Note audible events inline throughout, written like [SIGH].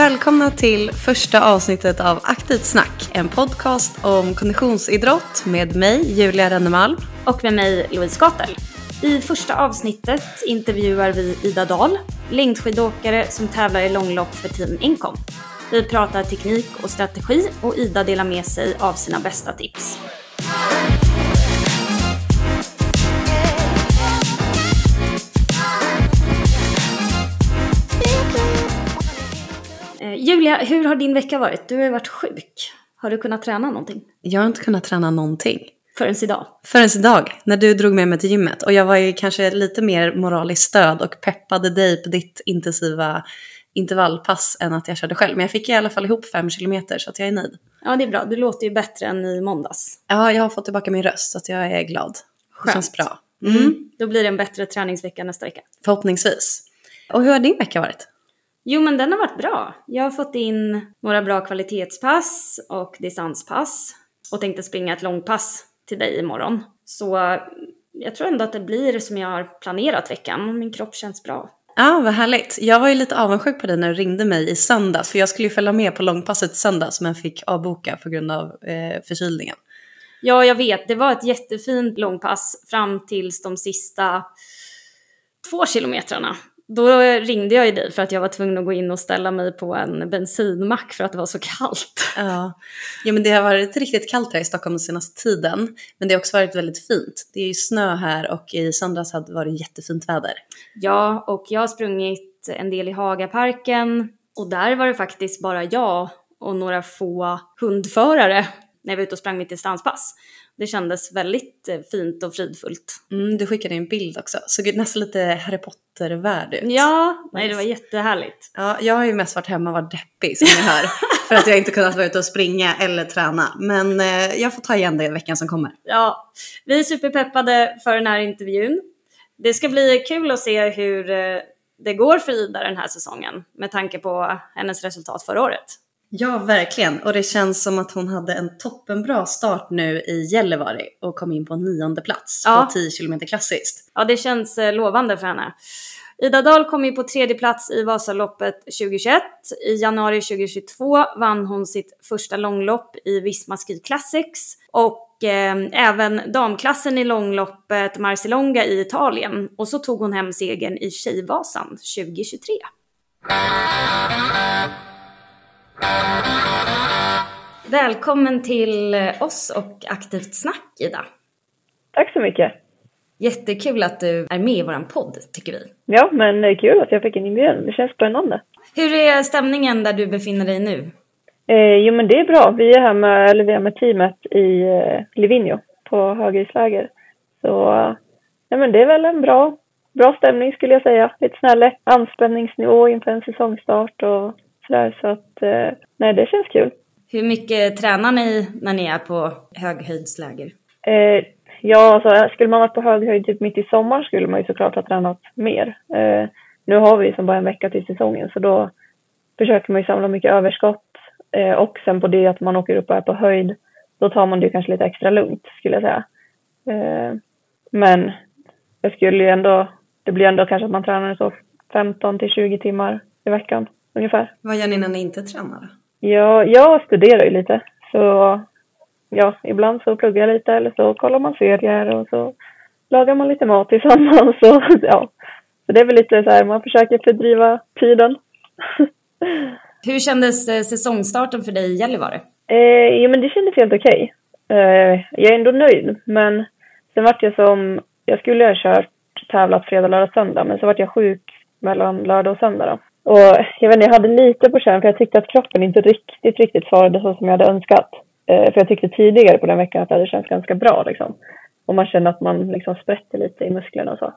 Välkomna till första avsnittet av Aktivt snack, en podcast om konditionsidrott med mig Julia Rennemalm och med mig Louise Gatel. I första avsnittet intervjuar vi Ida Dahl, längdskidåkare som tävlar i långlopp för Team Incom. Vi pratar teknik och strategi och Ida delar med sig av sina bästa tips. Julia, hur har din vecka varit? Du har ju varit sjuk. Har du kunnat träna någonting? Jag har inte kunnat träna någonting. Förrän idag? Förrän idag, när du drog med mig till gymmet. Och jag var ju kanske lite mer moraliskt stöd och peppade dig på ditt intensiva intervallpass än att jag körde själv. Men jag fick i alla fall ihop fem kilometer så att jag är nöjd. Ja, det är bra. Du låter ju bättre än i måndags. Ja, jag har fått tillbaka min röst så att jag är glad. Skönt. Det känns bra. Mm. Mm. Då blir det en bättre träningsvecka nästa vecka. Förhoppningsvis. Och hur har din vecka varit? Jo, men den har varit bra. Jag har fått in några bra kvalitetspass och distanspass och tänkte springa ett långpass till dig imorgon. Så jag tror ändå att det blir som jag har planerat veckan. Min kropp känns bra. Ja, vad härligt. Jag var ju lite avundsjuk på dig när du ringde mig i söndags. För jag skulle ju följa med på långpasset i söndags men fick avboka på grund av eh, förkylningen. Ja, jag vet. Det var ett jättefint långpass fram tills de sista två kilometrarna. Då ringde jag ju dig för att jag var tvungen att gå in och ställa mig på en bensinmack för att det var så kallt. Ja, ja men det har varit riktigt kallt här i Stockholm den senaste tiden. Men det har också varit väldigt fint. Det är ju snö här och i söndags hade det varit jättefint väder. Ja, och jag har sprungit en del i Hagaparken och där var det faktiskt bara jag och några få hundförare när jag var ute och sprang mitt distanspass. Det kändes väldigt eh, fint och fridfullt. Mm, du skickade en bild också, såg nästan lite Harry Potter-värd ut. Ja, nej det var jättehärligt. Ja, jag har ju mest varit hemma och varit deppig som ni hör. [LAUGHS] för att jag inte kunnat vara ute och springa eller träna. Men eh, jag får ta igen det veckan som kommer. Ja, vi är superpeppade för den här intervjun. Det ska bli kul att se hur eh, det går för Ida den här säsongen med tanke på hennes resultat förra året. Ja, verkligen. Och det känns som att hon hade en toppenbra start nu i Gällivare och kom in på nionde plats ja. på 10 km klassiskt. Ja, det känns eh, lovande för henne. Ida Dahl kom ju på tredje plats i Vasaloppet 2021. I januari 2022 vann hon sitt första långlopp i Visma Ski Classics och eh, även damklassen i långloppet Marcilonga i Italien. Och så tog hon hem segern i Tjejvasan 2023. Välkommen till oss och Aktivt Snack, Ida. Tack så mycket. Jättekul att du är med i vår podd, tycker vi. Ja, men kul att jag fick en inbjudan. Det känns spännande. Hur är stämningen där du befinner dig nu? Eh, jo, men det är bra. Vi är här med, eller vi är med teamet i eh, Livigno på högrisläger. Så ja, men det är väl en bra, bra stämning skulle jag säga. Lite lätt anspänningsnivå inför en säsongstart och sådär. Så att, eh, nej, det känns kul. Hur mycket tränar ni när ni är på höghöjdsläger? Eh, ja, alltså, skulle man varit på hög höjd typ mitt i sommar skulle man ju såklart ha tränat mer. Eh, nu har vi som bara en vecka till säsongen så då försöker man ju samla mycket överskott eh, och sen på det att man åker upp och är på höjd då tar man det kanske lite extra lugnt skulle jag säga. Eh, men jag skulle ju ändå, det blir ändå kanske att man tränar så 15 till 20 timmar i veckan ungefär. Vad gör ni när ni inte tränar? Ja, jag studerar ju lite. Så ja, ibland så pluggar jag lite eller så kollar man serier och så lagar man lite mat tillsammans. Så, [LAUGHS] ja. så det är väl lite så här, man försöker fördriva tiden. [LAUGHS] Hur kändes eh, säsongstarten för dig i Gällivare? Eh, jo, men det kändes helt okej. Okay. Eh, jag är ändå nöjd, men sen vart jag som, jag skulle ha kört tävlat fredag, lördag, söndag, men så vart jag sjuk mellan lördag och söndag då. Och jag vet inte, jag hade lite på känn för jag tyckte att kroppen inte riktigt, riktigt svarade så som jag hade önskat. Eh, för jag tyckte tidigare på den veckan att det hade känts ganska bra liksom. Och man kände att man liksom sprätte lite i musklerna och så.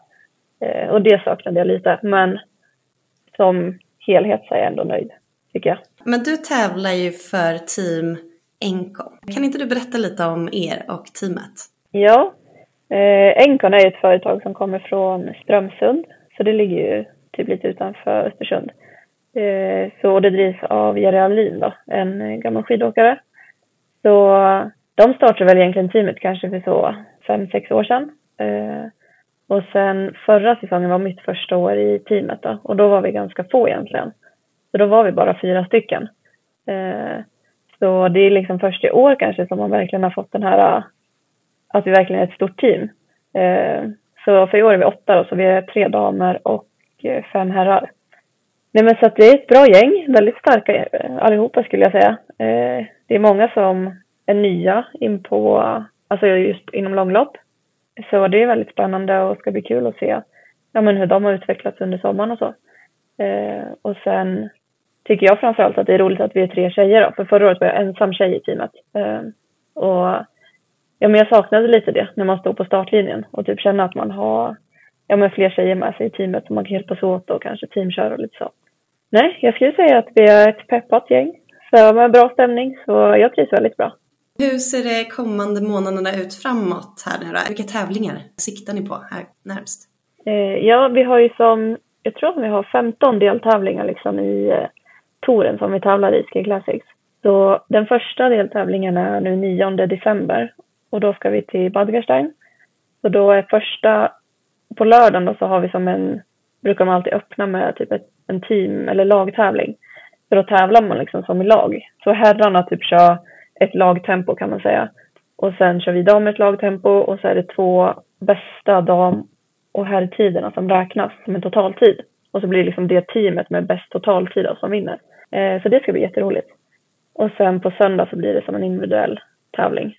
Eh, och det saknade jag lite. Men som helhet så är jag ändå nöjd, tycker jag. Men du tävlar ju för Team Encon. Kan inte du berätta lite om er och teamet? Ja, eh, är ett företag som kommer från Strömsund. Så det ligger ju typ lite utanför Östersund. Eh, så det drivs av Jerry Alin då, en eh, gammal skidåkare. Så de startade väl egentligen teamet kanske för så fem, sex år sedan. Eh, och sen förra säsongen var mitt första år i teamet då, och då var vi ganska få egentligen. Så då var vi bara fyra stycken. Eh, så det är liksom först i år kanske som man verkligen har fått den här, eh, att vi verkligen är ett stort team. Eh, så för i år är vi åtta då, så vi är tre damer och eh, fem herrar. Nej men så att det är ett bra gäng, väldigt starka eh, allihopa skulle jag säga. Eh, det är många som är nya in på, alltså just inom långlopp. Så det är väldigt spännande och ska bli kul att se ja, men hur de har utvecklats under sommaren och så. Eh, och sen tycker jag framförallt att det är roligt att vi är tre tjejer då, för förra året var jag ensam tjej i teamet. Eh, och ja, men jag saknade lite det när man stod på startlinjen och typ känna att man har ja, men fler tjejer med sig i teamet som man kan hjälpas åt och kanske teamköra och lite så. Nej, jag skulle säga att vi är ett peppat gäng. Så med bra stämning, så jag trivs väldigt bra. Hur ser det kommande månaderna ut framåt här nu då? Vilka tävlingar siktar ni på här närmst? Eh, ja, vi har ju som, jag tror att vi har 15 deltävlingar liksom i eh, touren som vi tävlar i, Ski Classics. Så den första deltävlingen är nu 9 december och då ska vi till Badgerstein. Så då är första, på lördagen då så har vi som en, brukar man alltid öppna med typ ett, en team eller lagtävling. För då tävlar man liksom som i lag. Så herrarna typ kör ett lagtempo kan man säga. Och sen kör vi damer ett lagtempo och så är det två bästa dam och herrtiderna som räknas som en totaltid. Och så blir det liksom det teamet med bäst totaltid som vinner. Eh, så det ska bli jätteroligt. Och sen på söndag så blir det som en individuell tävling.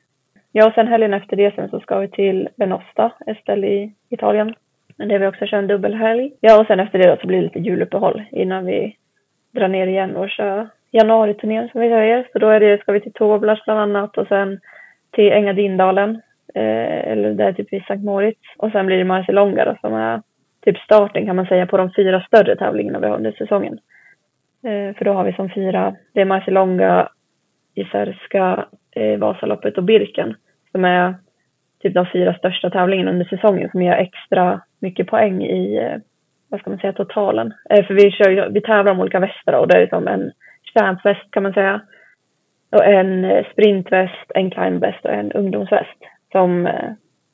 Ja, och sen helgen efter det sen så ska vi till Venosta, ett ställe i Italien. Men det vi också kör en dubbelhelg. Ja, och sen efter det då så blir det lite juluppehåll innan vi drar ner igen och kör januariturnén som vi säger. Så då är det, ska vi till Toblas bland annat och sen till Engadindalen. Eh, eller där typ vid Sankt Moritz. Och sen blir det Marcialonga då som är typ starten kan man säga på de fyra större tävlingarna vi har under säsongen. Eh, för då har vi som fyra, det är Marcialonga, Isärska, eh, Vasaloppet och Birken som är typ de fyra största tävlingarna under säsongen som ger extra mycket poäng i, eh, vad ska man säga, totalen. Eh, för vi, kör, vi tävlar om olika västar och det är som en champväst kan man säga. Och en eh, sprintväst, en climbväst och en ungdomsväst som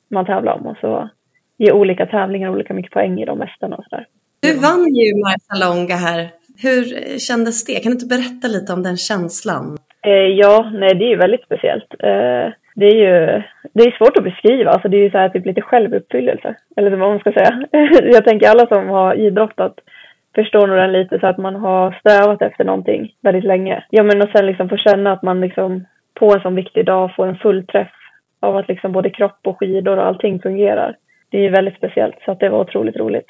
man tävlar om och så ger olika tävlingar olika mycket poäng i de västarna och sådär. Du vann ju Marcialonga här hur kändes det? Kan du inte berätta lite om den känslan? Eh, ja, nej det är ju väldigt speciellt. Eh, det är ju det är svårt att beskriva, alltså det är ju så här typ lite självuppfyllelse. Eller vad man ska säga. [LAUGHS] Jag tänker alla som har idrottat förstår nog den lite så att man har strävat efter någonting väldigt länge. Ja men och sen liksom få känna att man liksom på en sån viktig dag får en fullträff av att liksom både kropp och skidor och allting fungerar. Det är ju väldigt speciellt så att det var otroligt roligt.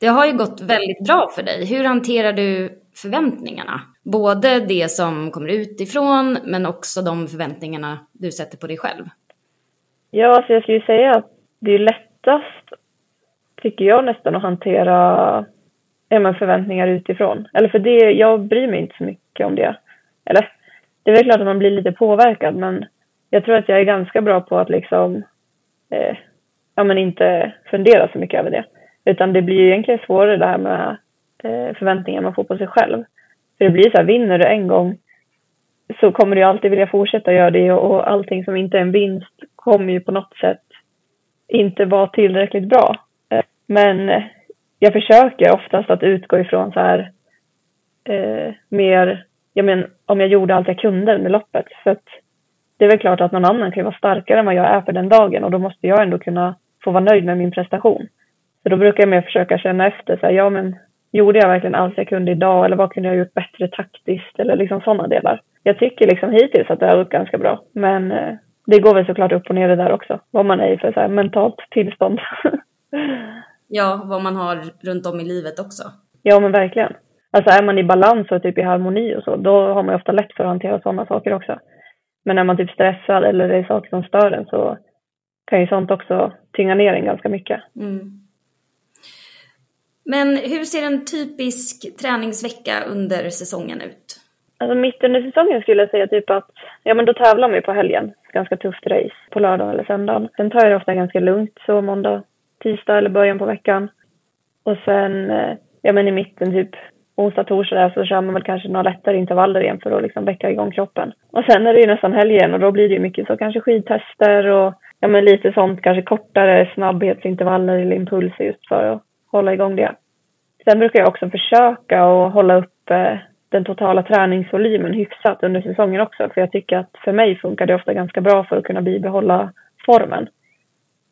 Det har ju gått väldigt bra för dig. Hur hanterar du förväntningarna? Både det som kommer utifrån men också de förväntningarna du sätter på dig själv. Ja, alltså jag skulle säga att det är lättast, tycker jag nästan, att hantera ja, förväntningar utifrån. Eller för det, jag bryr mig inte så mycket om det. Eller, det är väl klart att man blir lite påverkad men jag tror att jag är ganska bra på att liksom, eh, ja men inte fundera så mycket över det. Utan det blir ju egentligen svårare det här med eh, förväntningar man får på sig själv. För det blir så här, vinner du en gång så kommer du alltid vilja fortsätta göra det och allting som inte är en vinst kommer ju på något sätt inte vara tillräckligt bra. Eh, men jag försöker oftast att utgå ifrån så här eh, mer, jag men, om jag gjorde allt jag kunde under loppet. För att det är väl klart att någon annan kan vara starkare än vad jag är för den dagen och då måste jag ändå kunna få vara nöjd med min prestation. Så då brukar jag mer försöka känna efter, så här, ja men gjorde jag verkligen allt jag kunde idag eller vad kunde jag gjort bättre taktiskt eller liksom sådana delar. Jag tycker liksom hittills att det har gått ganska bra, men eh, det går väl såklart upp och ner det där också, vad man är i för så här, mentalt tillstånd. [LAUGHS] ja, vad man har runt om i livet också. Ja, men verkligen. Alltså är man i balans och typ i harmoni och så, då har man ofta lätt för att hantera sådana saker också. Men är man typ stressad eller det är saker som stör en så kan ju sånt också tynga ner en ganska mycket. Mm. Men hur ser en typisk träningsvecka under säsongen ut? Alltså mitt under säsongen skulle jag säga typ att, ja men då tävlar man ju på helgen. Ganska tufft race på lördagen eller söndagen. Sen tar jag det ofta ganska lugnt så måndag, tisdag eller början på veckan. Och sen, eh, ja men i mitten typ onsdag, torsdag så kör man väl kanske några lättare intervaller igen för att liksom väcka igång kroppen. Och sen är det ju nästan helgen och då blir det ju mycket så kanske skidtester och ja men lite sånt, kanske kortare snabbhetsintervaller eller impulser just för att hålla igång det. Sen brukar jag också försöka att hålla upp uppe den totala träningsvolymen hyfsat under säsongen också. För jag tycker att för mig funkar det ofta ganska bra för att kunna bibehålla formen.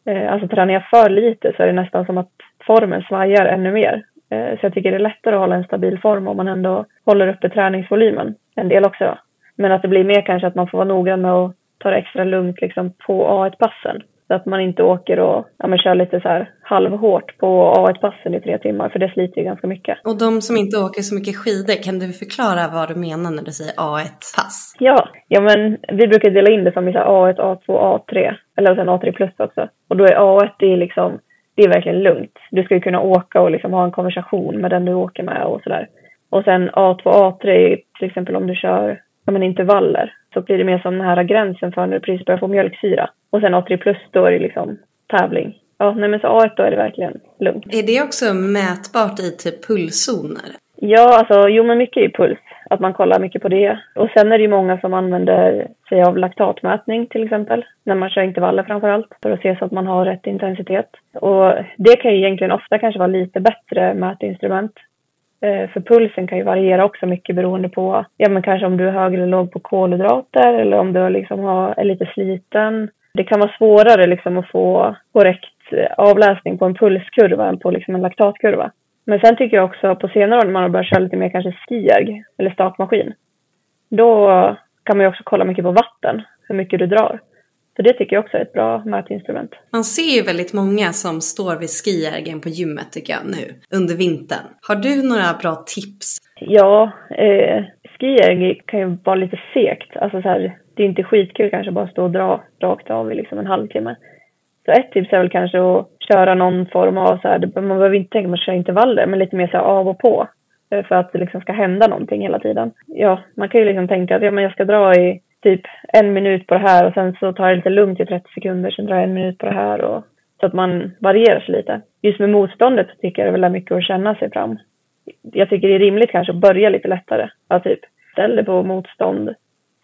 Eh, alltså tränar jag för lite så är det nästan som att formen svajar ännu mer. Eh, så jag tycker det är lättare att hålla en stabil form om man ändå håller uppe träningsvolymen en del också. Men att det blir mer kanske att man får vara noggrann med att ta det extra lugnt liksom på A1-passen. Så att man inte åker och ja, men kör lite så här halvhårt på A1-passen i tre timmar för det sliter ju ganska mycket. Och de som inte åker så mycket skidor, kan du förklara vad du menar när du säger A1-pass? Ja, ja men vi brukar dela in det som A1, A2, A3 eller sen A3 plus också. Och då är A1 det är liksom, det är verkligen lugnt. Du ska ju kunna åka och liksom ha en konversation med den du åker med och sådär. Och sen A2, A3 till exempel om du kör ja, men intervaller så blir det mer som den här gränsen för när du precis börjar få mjölksyra. Och sen A3 plus då är det liksom tävling. Ja, nej men så A1 då är det verkligen lugnt. Är det också mätbart i typ pulszoner? Ja, alltså jo men mycket är puls. Att man kollar mycket på det. Och sen är det ju många som använder sig av laktatmätning till exempel. När man kör intervaller framför allt. För att se så att man har rätt intensitet. Och det kan ju egentligen ofta kanske vara lite bättre mätinstrument. Eh, för pulsen kan ju variera också mycket beroende på, ja men kanske om du är hög eller låg på kolhydrater eller om du liksom har, är lite sliten. Det kan vara svårare liksom att få korrekt eh, avläsning på en pulskurva än på liksom en laktatkurva. Men sen tycker jag också på senare år när man har börjat köra lite mer kanske skierg eller stakmaskin. Då kan man ju också kolla mycket på vatten, hur mycket du drar. Så det tycker jag också är ett bra mätinstrument. Man ser ju väldigt många som står vid skijärgen på gymmet tycker jag nu under vintern. Har du några bra tips? Ja, eh, skijärg kan ju vara lite segt. Alltså så här, det är inte skitkul kanske bara stå och dra rakt av i liksom en halvtimme. Så ett tips är väl kanske att köra någon form av så här, man behöver inte tänka på att köra intervaller, men lite mer så här av och på. Eh, för att det liksom ska hända någonting hela tiden. Ja, man kan ju liksom tänka att ja, men jag ska dra i typ en minut på det här och sen så tar jag lite lugnt i 30 sekunder, sen drar jag en minut på det här och så att man varierar sig lite. Just med motståndet så tycker jag det är väldigt mycket att känna sig fram. Jag tycker det är rimligt kanske att börja lite lättare. Ja, typ ställ dig på motstånd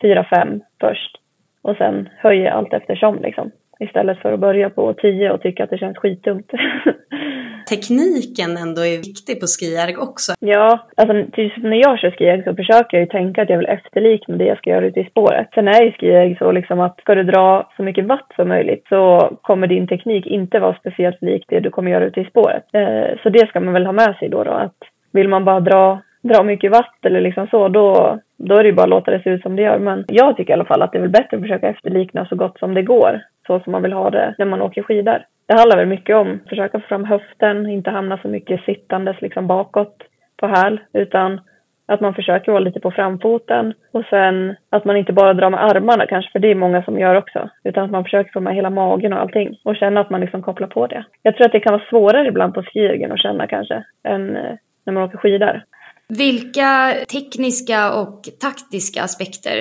4-5 först och sen höja allt eftersom liksom. Istället för att börja på 10 och tycka att det känns skittungt. [LAUGHS] tekniken ändå är viktig på skijärg också. Ja, alltså typ när jag kör skijärg så försöker jag ju tänka att jag vill efterlikna det jag ska göra ute i spåret. Sen är ju skijärg så liksom att ska du dra så mycket watt som möjligt så kommer din teknik inte vara speciellt lik det du kommer göra ute i spåret. Eh, så det ska man väl ha med sig då, då att vill man bara dra dra mycket watt eller liksom så, då, då är det ju bara att låta det se ut som det gör. Men jag tycker i alla fall att det är väl bättre att försöka efterlikna så gott som det går, så som man vill ha det när man åker skidor det handlar väl mycket om att försöka få fram höften, inte hamna så mycket sittandes liksom bakåt på häl, utan att man försöker vara lite på framfoten och sen att man inte bara drar med armarna kanske, för det är många som gör också, utan att man försöker få med hela magen och allting och känna att man liksom kopplar på det. Jag tror att det kan vara svårare ibland på skiergen att känna kanske än eh, när man åker skidor. Vilka tekniska och taktiska aspekter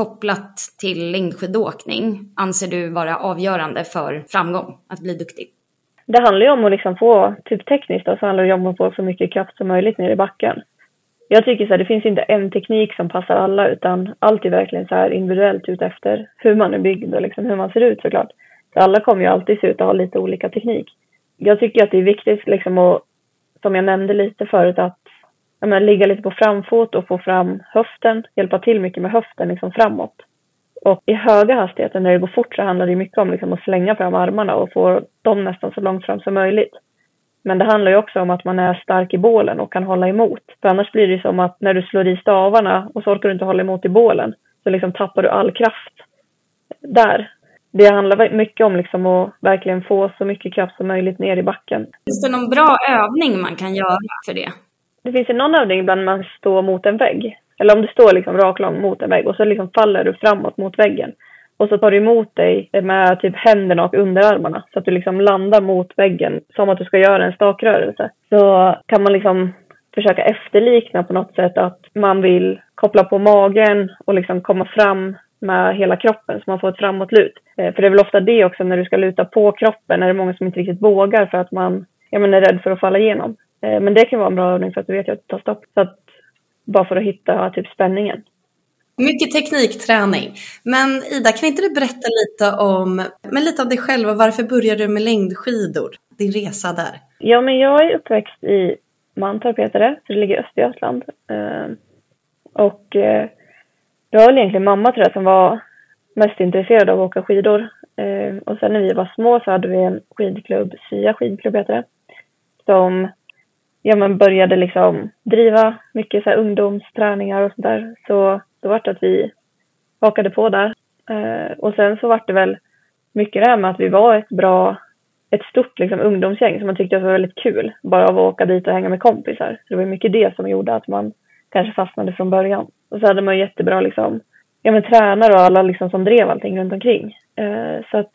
kopplat till längdskidåkning anser du vara avgörande för framgång, att bli duktig? Det handlar ju om att liksom få, typ tekniskt då, så handlar det om att få så mycket kraft som möjligt ner i backen. Jag tycker så här, det finns inte en teknik som passar alla utan allt är verkligen så här individuellt utefter hur man är byggd och liksom hur man ser ut såklart. Så alla kommer ju alltid se ut att ha lite olika teknik. Jag tycker att det är viktigt liksom att, som jag nämnde lite förut, att menar, ligga lite på framfot och få fram höften, hjälpa till mycket med höften liksom framåt. Och i höga hastigheter när det går fort så handlar det mycket om liksom att slänga fram armarna och få dem nästan så långt fram som möjligt. Men det handlar ju också om att man är stark i bålen och kan hålla emot. För annars blir det som att när du slår i stavarna och så orkar du inte hålla emot i bålen så liksom tappar du all kraft där. Det handlar mycket om liksom att verkligen få så mycket kraft som möjligt ner i backen. Finns det någon bra övning man kan göra för det? Det finns ju någon övning ibland man står mot en vägg. Eller om du står liksom raklång mot en vägg och så liksom faller du framåt mot väggen. Och så tar du emot dig med typ händerna och underarmarna så att du liksom landar mot väggen som att du ska göra en stakrörelse. Så kan man liksom försöka efterlikna på något sätt att man vill koppla på magen och liksom komma fram med hela kroppen så man får ett framåtlut. Eh, för det är väl ofta det också när du ska luta på kroppen är det många som inte riktigt vågar för att man ja, men är rädd för att falla igenom. Eh, men det kan vara en bra övning för att du vet att det tar stopp. Så att, bara för att hitta typ spänningen. Mycket teknikträning. Men Ida, kan inte du berätta lite om, men lite om dig själv och varför började du med längdskidor? Din resa där. Ja, men jag är uppväxt i Mantorp heter det, så det ligger i Östergötland. Eh, och eh, det var väl egentligen mamma tror jag som var mest intresserad av att åka skidor. Eh, och sen när vi var små så hade vi en skidklubb, Sia skidklubb heter det, som ja, men började liksom driva mycket så här ungdomsträningar och sådär. Så då var det att vi hakade på där. Eh, och sen så var det väl mycket det här med att vi var ett bra, ett stort liksom, ungdomsgäng som man tyckte var väldigt kul. Bara av att åka dit och hänga med kompisar. Så det var mycket det som gjorde att man kanske fastnade från början. Och så hade man jättebra liksom, ja men tränare och alla liksom som drev allting runt omkring. Eh, så att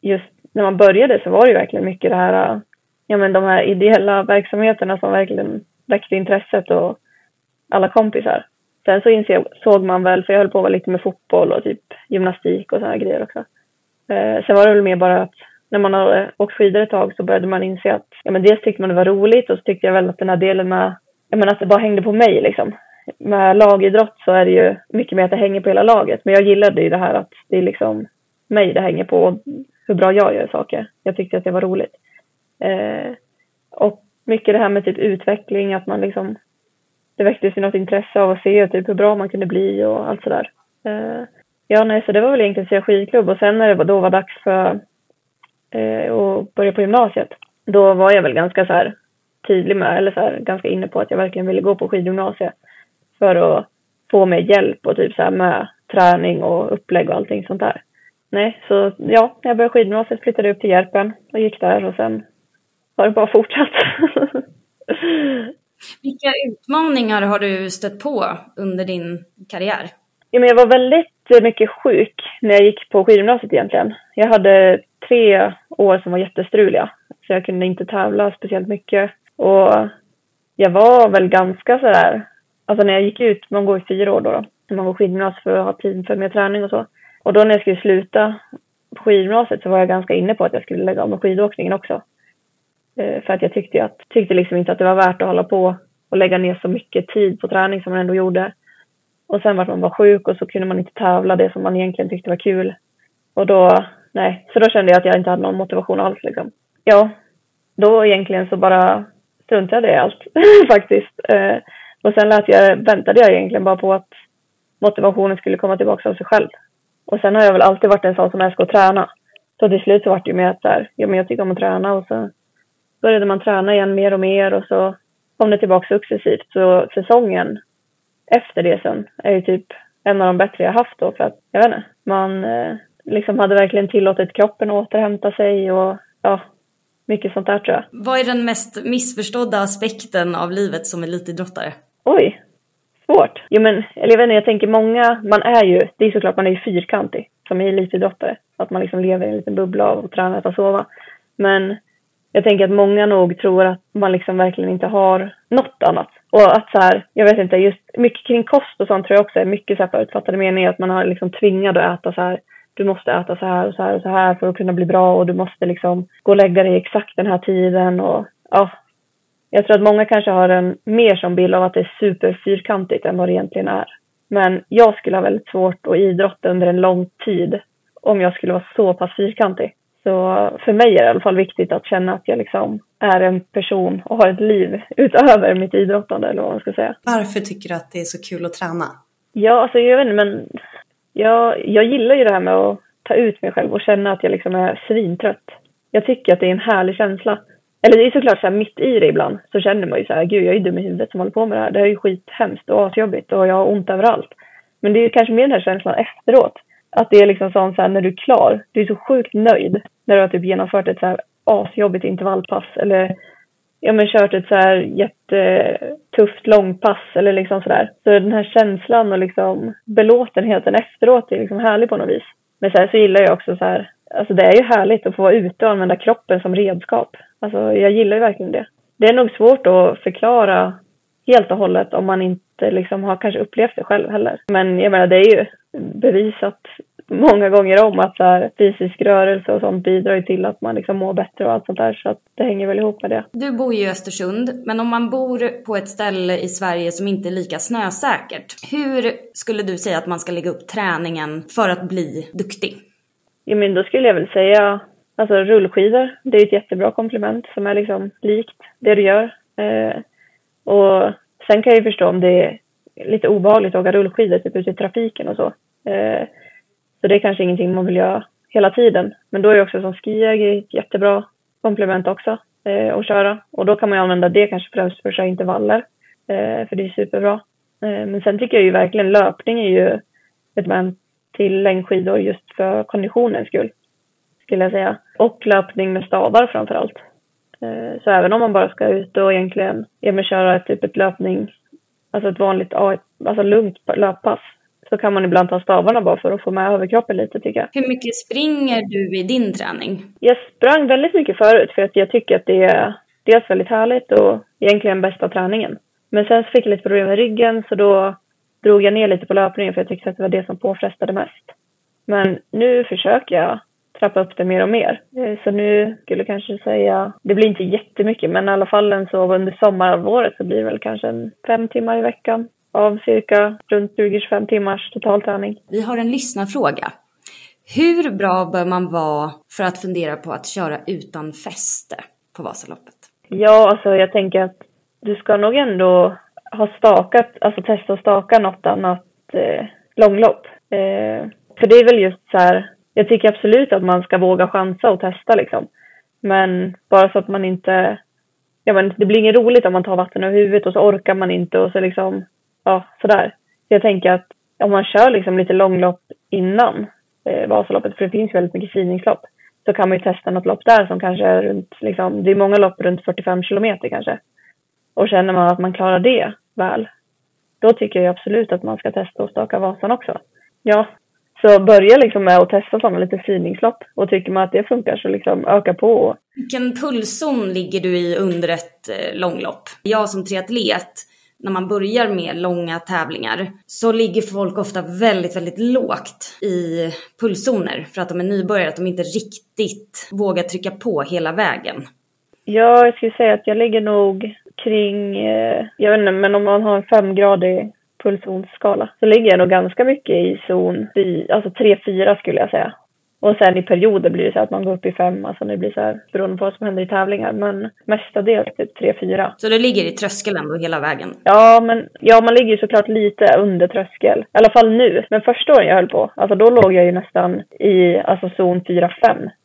just när man började så var det ju verkligen mycket det här, ja men de här ideella verksamheterna som verkligen väckte intresset och alla kompisar. Sen så insåg man väl, för jag höll på lite med fotboll och typ gymnastik och sådana grejer också. Eh, sen var det väl mer bara att när man hade åkt skidor ett tag så började man inse att ja, men dels tyckte man det var roligt och så tyckte jag väl att den här delen med, ja, men att det bara hängde på mig liksom. Med lagidrott så är det ju mycket mer att det hänger på hela laget. Men jag gillade ju det här att det är liksom mig det hänger på och hur bra jag gör saker. Jag tyckte att det var roligt. Eh, och mycket det här med typ utveckling, att man liksom det väcktes ju något intresse av att se typ hur bra man kunde bli och allt sådär. Eh, ja, nej, så det var väl egentligen Sia skidklubb och sen när det då var dags för eh, att börja på gymnasiet, då var jag väl ganska så här tydlig med, eller så här, ganska inne på att jag verkligen ville gå på skidgymnasiet för att få mer hjälp och typ så här med träning och upplägg och allting sånt där. Nej, så ja, när jag började skidgymnasiet flyttade jag upp till Järpen och gick där och sen har det bara fortsatt. [LAUGHS] Vilka utmaningar har du stött på under din karriär? Ja, men jag var väldigt mycket sjuk när jag gick på skidgymnasiet egentligen. Jag hade tre år som var jättestruliga, så jag kunde inte tävla speciellt mycket. Och jag var väl ganska sådär, alltså när jag gick ut, man går i fyra år då, då när man går skidgymnasiet för att ha tid för mer träning och så. Och då när jag skulle sluta på skidgymnasiet så var jag ganska inne på att jag skulle lägga av med skidåkningen också. Eh, för att jag tyckte, att, tyckte liksom inte att det var värt att hålla på och lägga ner så mycket tid på träning som man ändå gjorde. Och sen vart man var sjuk och så kunde man inte tävla det som man egentligen tyckte var kul. Och då, nej, så då kände jag att jag inte hade någon motivation alls liksom. Ja, då egentligen så bara struntade jag i allt [LAUGHS] faktiskt. Eh, och sen lät jag, väntade jag egentligen bara på att motivationen skulle komma tillbaka av sig själv. Och sen har jag väl alltid varit en sån som älskar att träna. Så till slut så vart det ju mer att där, ja men jag tycker om att träna och så började man träna igen mer och mer och så kom det tillbaka successivt. Så säsongen efter det sen är ju typ en av de bättre jag haft då för att, jag vet inte, man eh, liksom hade verkligen tillåtit kroppen att återhämta sig och ja, mycket sånt där tror jag. Vad är den mest missförstådda aspekten av livet som elitidrottare? Oj, svårt. Jo men, eller jag vet inte, jag tänker många, man är ju, det är såklart man är ju fyrkantig som elitidrottare. Att man liksom lever i en liten bubbla av att träna, och sova. Men jag tänker att många nog tror att man liksom verkligen inte har något annat. Och att så här, jag vet inte, just mycket kring kost och sånt tror jag också är mycket så här förutfattade meningar. Att man har liksom tvingad att äta så här. Du måste äta så här och så här och så här för att kunna bli bra och du måste liksom gå och lägga dig exakt den här tiden och ja. Jag tror att många kanske har en mer som bild av att det är superfyrkantigt än vad det egentligen är. Men jag skulle ha väldigt svårt att idrotta under en lång tid om jag skulle vara så pass fyrkantig. Så för mig är det i alla fall viktigt att känna att jag liksom är en person och har ett liv utöver mitt idrottande eller vad man ska säga. Varför tycker du att det är så kul att träna? Ja, alltså jag vet inte, men jag, jag gillar ju det här med att ta ut mig själv och känna att jag liksom är svintrött. Jag tycker att det är en härlig känsla. Eller det är såklart så här mitt i det ibland så känner man ju så här, gud jag är dum i huvudet som håller på med det här. Det är ju skithemskt och asjobbigt och jag har ont överallt. Men det är ju kanske mer den här känslan efteråt. Att det är liksom sånt så här, när du är klar, du är så sjukt nöjd när du har typ genomfört ett så här asjobbigt intervallpass eller ja men kört ett så här jättetufft långpass eller liksom sådär. Så den här känslan och liksom belåtenheten efteråt är liksom härlig på något vis. Men sen så gillar jag också så här, alltså det är ju härligt att få vara ute och använda kroppen som redskap. Alltså jag gillar ju verkligen det. Det är nog svårt att förklara helt och hållet om man inte liksom har kanske upplevt det själv heller. Men jag menar det är ju bevisat många gånger om att så här, fysisk rörelse och sånt bidrar ju till att man liksom mår bättre och allt sånt där. Så att det hänger väl ihop med det. Du bor ju i Östersund, men om man bor på ett ställe i Sverige som inte är lika snösäkert, hur skulle du säga att man ska lägga upp träningen för att bli duktig? Ja, men då skulle jag väl säga Alltså rullskidor, det är ett jättebra komplement som är liksom likt det du gör. Eh, och sen kan jag ju förstå om det är lite obehagligt att åka rullskidor typ ute i trafiken och så. Eh, så det är kanske ingenting man vill göra hela tiden. Men då är ju också som skijäger ett jättebra komplement också eh, att köra. Och då kan man ju använda det kanske främst för att köra intervaller. Eh, för det är superbra. Eh, men sen tycker jag ju verkligen löpning är ju ett man till längdskidor just för konditionens skull. Skulle jag säga. Och löpning med stavar framför allt. Eh, så även om man bara ska ut och egentligen ja, köra typ ett löpning, alltså ett vanligt alltså lugnt löppass, så kan man ibland ta stavarna bara för att få med överkroppen lite tycker jag. Hur mycket springer du i din träning? Jag sprang väldigt mycket förut för att jag tycker att det är dels väldigt härligt och egentligen bästa träningen. Men sen fick jag lite problem med ryggen så då drog jag ner lite på löpningen för jag tyckte att det var det som påfrestade mest. Men nu försöker jag trappa upp det mer och mer. Eh, så nu skulle jag kanske säga, det blir inte jättemycket, men i alla fall en så under sommarhalvåret så blir det väl kanske en fem timmar i veckan av cirka runt 20-25 timmars totalträning. Vi har en lyssnarfråga. Hur bra bör man vara för att fundera på att köra utan fäste på Vasaloppet? Ja, alltså jag tänker att du ska nog ändå ha stakat, alltså testa att staka något annat eh, långlopp. Eh, för det är väl just så här, jag tycker absolut att man ska våga chansa och testa liksom. Men bara så att man inte, ja men det blir inget roligt om man tar vatten över huvudet och så orkar man inte och så liksom, ja sådär. Jag tänker att om man kör liksom lite långlopp innan eh, Vasaloppet, för det finns väldigt mycket sidningslopp, så kan man ju testa något lopp där som kanske är runt, liksom, det är många lopp runt 45 kilometer kanske. Och känner man att man klarar det väl, då tycker jag absolut att man ska testa att staka Vasan också. Ja, så börja liksom med att testa sådana lite sidningslopp och tycker man att det funkar så liksom öka på. Vilken pulszon ligger du i under ett eh, långlopp? Jag som triatlet, när man börjar med långa tävlingar så ligger folk ofta väldigt, väldigt lågt i pulszoner för att de är nybörjare, att de inte riktigt vågar trycka på hela vägen. Ja, jag skulle säga att jag ligger nog kring, eh, jag vet inte, men om man har en femgradig pulszonsskala så ligger jag nog ganska mycket i zon alltså 3-4 skulle jag säga. Och sen i perioder blir det så att man går upp i fem, alltså det blir så här beroende på vad som händer i tävlingar. Men mestadels typ tre, fyra. Så det ligger i tröskeln då hela vägen? Ja, men ja, man ligger ju såklart lite under tröskel. I alla fall nu. Men första åren jag höll på, alltså då låg jag ju nästan i alltså zon 4-5.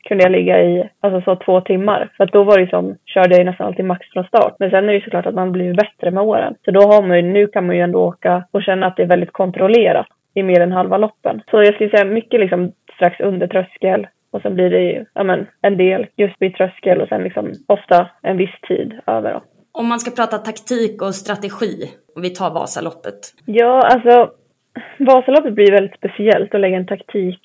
Kunde jag ligga i, alltså så två timmar. För att då var det som, körde jag ju nästan alltid max från start. Men sen är det ju såklart att man blir bättre med åren. Så då har man ju, nu kan man ju ändå åka och känna att det är väldigt kontrollerat i mer än halva loppen. Så jag skulle säga mycket liksom strax under tröskel och sen blir det ju ja, men, en del just vid tröskel och sen liksom ofta en viss tid över. Då. Om man ska prata taktik och strategi, och vi tar Vasaloppet. Ja, alltså Vasaloppet blir väldigt speciellt att lägga en taktik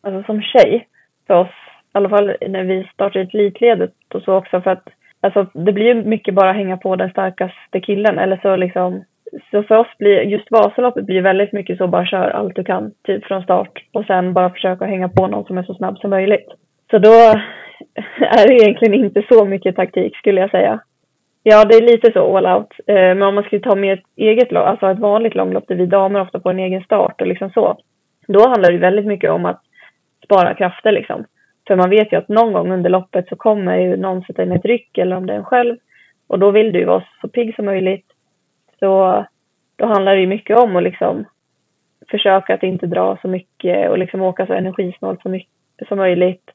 alltså, som tjej för oss. I alla fall när vi startar elitledet och så också för att alltså, det blir ju mycket bara hänga på den starkaste killen eller så liksom så för oss blir just Vasaloppet blir väldigt mycket så bara kör allt du kan, typ från start och sen bara försöka hänga på någon som är så snabb som möjligt. Så då [LAUGHS] är det egentligen inte så mycket taktik skulle jag säga. Ja, det är lite så all out. Eh, men om man skulle ta med ett eget lopp, alltså ett vanligt långlopp där vi damer ofta på en egen start och liksom så. Då handlar det väldigt mycket om att spara krafter liksom. För man vet ju att någon gång under loppet så kommer ju någon sätta in ett ryck eller om det är en själv. Och då vill du vara så pigg som möjligt så då handlar det ju mycket om att liksom försöka att inte dra så mycket och liksom åka så energisnålt som, som möjligt.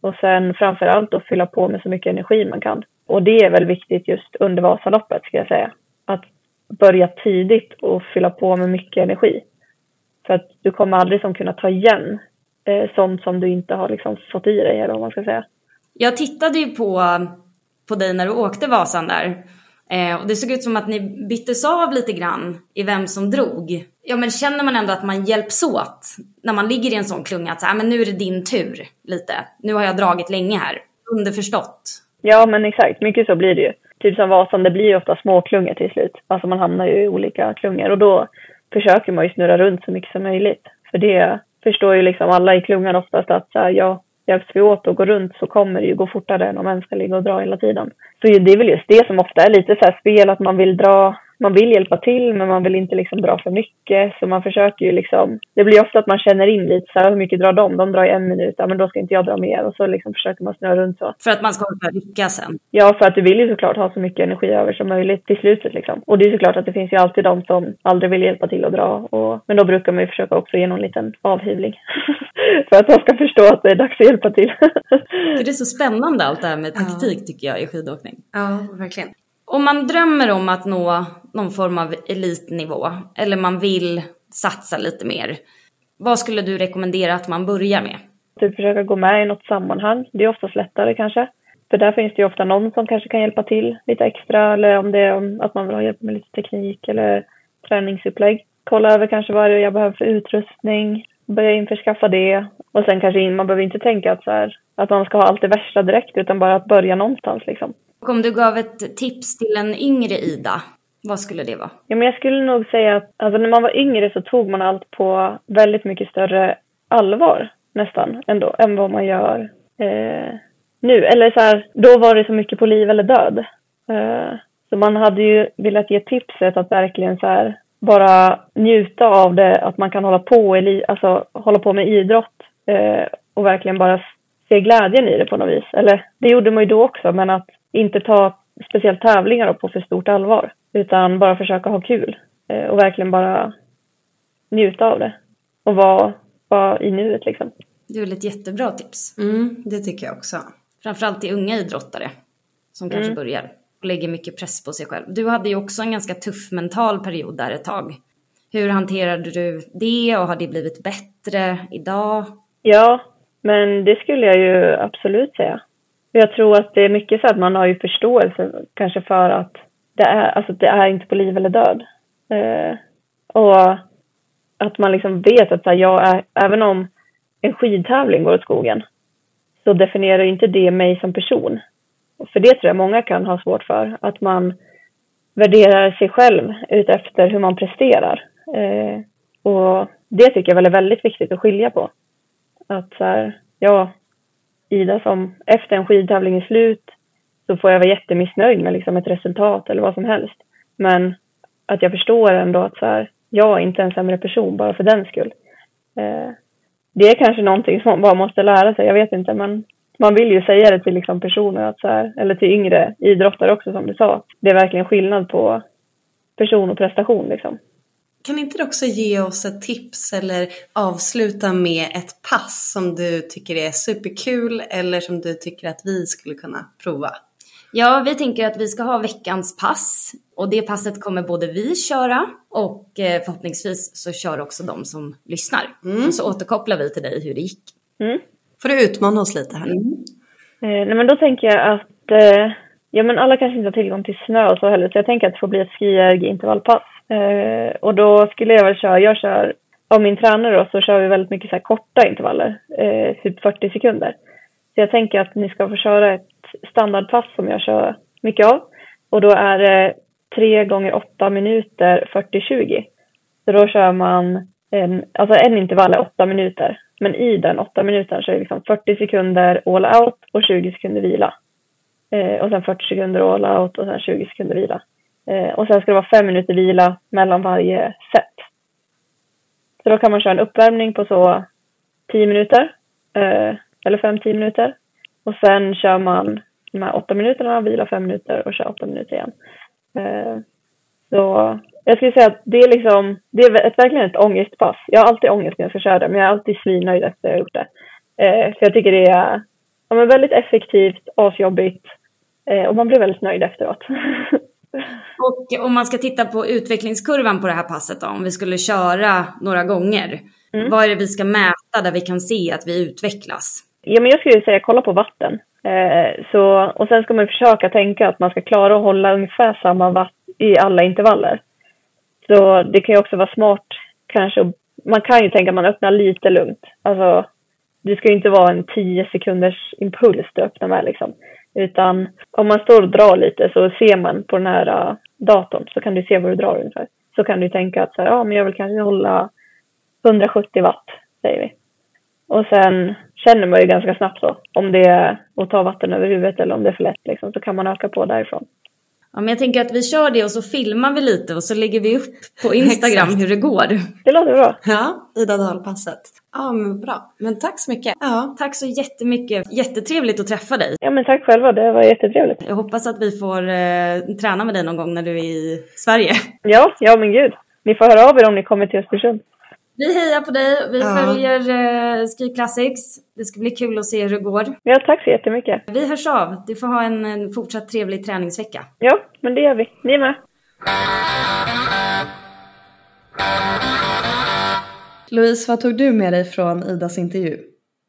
Och sen framför allt att fylla på med så mycket energi man kan. Och det är väl viktigt just under Vasaloppet ska jag säga. Att börja tidigt och fylla på med mycket energi. För att du kommer aldrig som kunna ta igen eh, sånt som du inte har liksom fått i dig eller vad man ska säga. Jag tittade ju på, på dig när du åkte Vasan där Eh, och det såg ut som att ni byttes av lite grann i vem som drog. Ja men känner man ändå att man hjälps åt när man ligger i en sån klunga att så här, ah, men nu är det din tur lite. Nu har jag dragit länge här. Underförstått. Ja men exakt, mycket så blir det ju. Typ som Vasan, det blir ju ofta små klungor till slut. Alltså man hamnar ju i olika klungor och då försöker man ju snurra runt så mycket som möjligt. För det förstår ju liksom alla i klungan oftast att så här, ja, hjälps vi åt och går runt så kommer det ju gå fortare än om en ska ligga och dra hela tiden. Så det är väl just det som ofta är lite så här spel, att man vill dra man vill hjälpa till men man vill inte liksom dra för mycket. Så man försöker ju liksom, det blir ofta att man känner in lite så här, hur mycket drar de? De drar i en minut, ja men då ska inte jag dra mer. Och så liksom försöker man snurra runt så. För att man ska orka rycka sen. Ja, för att du vill ju såklart ha så mycket energi över som möjligt till slutet liksom. Och det är såklart att det finns ju alltid de som aldrig vill hjälpa till att dra. Och, men då brukar man ju försöka också ge någon liten avhyvling. [LAUGHS] för att de ska förstå att det är dags att hjälpa till. Det är så spännande allt det här med taktik ja. tycker jag i skidåkning. Ja, verkligen. Om man drömmer om att nå någon form av elitnivå eller man vill satsa lite mer. Vad skulle du rekommendera att man börjar med? Typ försöka gå med i något sammanhang. Det är oftast lättare kanske. För där finns det ju ofta någon som kanske kan hjälpa till lite extra eller om det är att man vill ha hjälp med lite teknik eller träningsupplägg. Kolla över kanske vad jag behöver för utrustning, börja införskaffa det och sen kanske in, man behöver inte tänka att, så här, att man ska ha allt det värsta direkt utan bara att börja någonstans liksom. Och om du gav ett tips till en yngre Ida, vad skulle det vara? Ja, men jag skulle nog säga att alltså, när man var yngre så tog man allt på väldigt mycket större allvar nästan ändå än vad man gör eh, nu. Eller så här, då var det så mycket på liv eller död. Eh, så man hade ju velat ge tipset att verkligen så här, bara njuta av det, att man kan hålla på, alltså, hålla på med idrott eh, och verkligen bara se glädjen i det på något vis. Eller det gjorde man ju då också, men att inte ta speciellt tävlingar på för stort allvar. Utan bara försöka ha kul eh, och verkligen bara njuta av det. Och vara, vara i nuet liksom. Det är väl ett jättebra tips. Mm, det tycker jag också. Framförallt till unga idrottare som kanske mm. börjar och lägger mycket press på sig själv. Du hade ju också en ganska tuff mental period där ett tag. Hur hanterade du det och har det blivit bättre idag? Ja, men det skulle jag ju absolut säga. Jag tror att det är mycket så att man har ju förståelse kanske för att det är, alltså det är inte på liv eller död. Eh, och att man liksom vet att här, jag är, även om en skidtävling går åt skogen så definierar inte det mig som person. För det tror jag många kan ha svårt för. Att man värderar sig själv utefter hur man presterar. Eh, och det tycker jag väl är väldigt viktigt att skilja på. Att så här, ja, Ida som efter en skidtävling är slut så får jag vara jättemissnöjd med liksom ett resultat eller vad som helst. Men att jag förstår ändå att så här, jag är inte en sämre person bara för den skull. Eh, det är kanske någonting som man bara måste lära sig, jag vet inte, men man vill ju säga det till liksom personer, att så här, eller till yngre idrottare också som du sa. Det är verkligen skillnad på person och prestation liksom. Kan inte du också ge oss ett tips eller avsluta med ett pass som du tycker är superkul eller som du tycker att vi skulle kunna prova? Ja, vi tänker att vi ska ha veckans pass och det passet kommer både vi köra och eh, förhoppningsvis så kör också de som lyssnar. Mm. Och så återkopplar vi till dig hur det gick. Mm. Får du utmana oss lite här. Mm. Eh, nej men då tänker jag att eh, ja, men alla kanske inte har tillgång till snö och så heller så jag tänker att det får bli ett ski-intervallpass. Eh, och då skulle jag väl köra, jag kör, av min tränare då, så kör vi väldigt mycket så korta intervaller, eh, typ 40 sekunder. Så jag tänker att ni ska få köra ett standardpass som jag kör mycket av. Och då är det 3 gånger 8 minuter 40-20. Så då kör man en, alltså en intervall är 8 minuter. Men i den 8 minuten så är det liksom 40 sekunder all out och 20 sekunder vila. Eh, och sen 40 sekunder all out och sen 20 sekunder vila. Eh, och sen ska det vara fem minuter vila mellan varje set. Så då kan man köra en uppvärmning på så 10 minuter. Eh, eller 5-10 minuter. Och sen kör man de här 8 minuterna, vila 5 minuter och kör 8 minuter igen. Eh, så jag skulle säga att det är liksom, det är ett, verkligen ett ångestpass. Jag har alltid ångest när jag ska köra det, men jag är alltid svinnöjd efter att jag har gjort det. Eh, för jag tycker det är ja, men väldigt effektivt, asjobbigt eh, och man blir väldigt nöjd efteråt. [LAUGHS] Och om man ska titta på utvecklingskurvan på det här passet då, om vi skulle köra några gånger. Mm. Vad är det vi ska mäta där vi kan se att vi utvecklas? Ja, men jag skulle säga kolla på vatten. Eh, så, och sen ska man försöka tänka att man ska klara att hålla ungefär samma watt i alla intervaller. Så det kan ju också vara smart kanske. Man kan ju tänka att man öppnar lite lugnt. Alltså, det ska ju inte vara en 10 sekunders impuls du öppnar med liksom. Utan om man står och drar lite så ser man på den här äh, datorn så kan du se vad du drar ungefär. Så kan du tänka att så här, ja, men jag vill kanske hålla 170 watt, säger vi. Och sen känner man ju ganska snabbt så om det är att ta vatten över huvudet eller om det är för lätt liksom, så kan man öka på därifrån. Ja, men jag tänker att vi kör det och så filmar vi lite och så lägger vi upp på Instagram hur det går. Det låter bra. Ja, Ida Dahl-passet. Ja, men bra. Men tack så mycket. Ja. Tack så jättemycket. Jättetrevligt att träffa dig. Ja, men tack själva. Det var jättetrevligt. Jag hoppas att vi får eh, träna med dig någon gång när du är i Sverige. Ja, ja men gud. Ni får höra av er om ni kommer till Östersund. Vi hejar på dig. Vi Ja. följer eh, Ski Classics. Det ska bli kul att se hur det går. Ja, tack så jättemycket. Vi hörs av. Du får ha en, en fortsatt trevlig träningsvecka. Ja, men det gör vi. Ni med. Louise, vad tog du med dig från Idas intervju?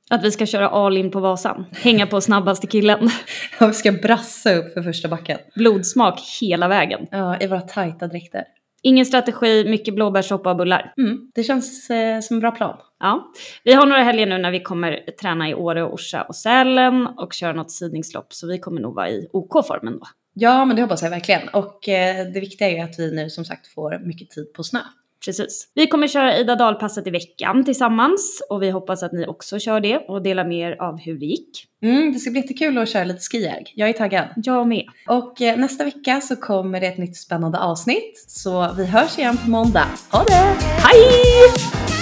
Att vi ska köra all in på Vasan. Hänga på snabbaste killen. [LAUGHS] Ja, vi ska brassa upp för första backen. Blodsmak hela vägen. Ja, i våra tajta dräkter. Ingen strategi, mycket blåbärssoppa och bullar. Mm, det känns eh, som en bra plan. Ja, vi har några helger nu när vi kommer träna i Åre, Orsa och Sälen och köra något sidningslopp så vi kommer nog vara i OK-formen då. Ja, men det hoppas jag verkligen. Och eh, det viktiga är ju att vi nu som sagt får mycket tid på snö. Precis. Vi kommer köra Ida Dahl-passet i veckan tillsammans och vi hoppas att ni också kör det och delar med er av hur det gick. Mm, det ska bli jättekul att köra lite skijärg. Jag är taggad. Jag med. Och eh, nästa vecka så kommer det ett nytt spännande avsnitt. Så vi hörs igen på måndag. Ha det! Hej!